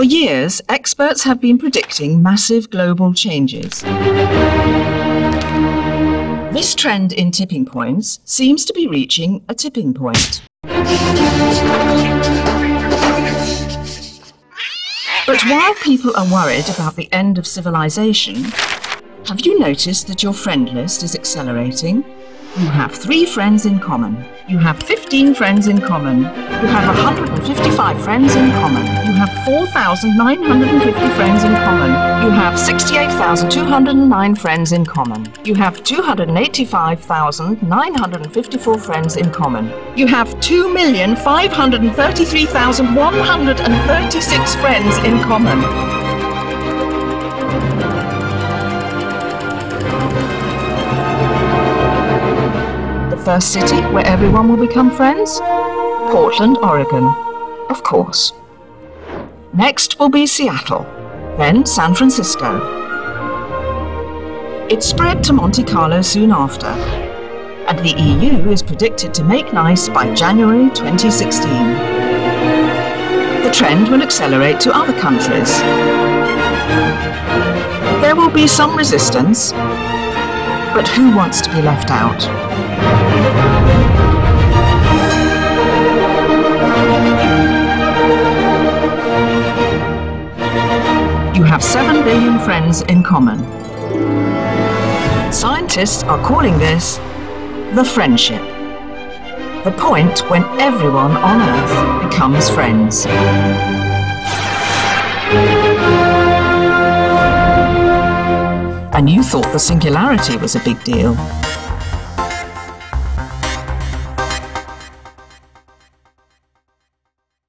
For years, experts have been predicting massive global changes. This trend in tipping points seems to be reaching a tipping point. But while people are worried about the end of civilization, have you noticed that your friend list is accelerating? You have three friends in common. You have 15 friends in common. You have 155 friends in common. You have 4,950 friends in common. You have 68,209 friends in common. You have 285,954 friends in common. You have 2,533,136 friends in common. first city where everyone will become friends? Portland, Oregon. Of course. Next will be Seattle, then San Francisco. It spread to Monte Carlo soon after, and the EU is predicted to make nice by January 2016. The trend will accelerate to other countries. There will be some resistance, but who wants to be left out? Have 7 billion friends in common. Scientists are calling this the friendship. The point when everyone on Earth becomes friends. And you thought the singularity was a big deal.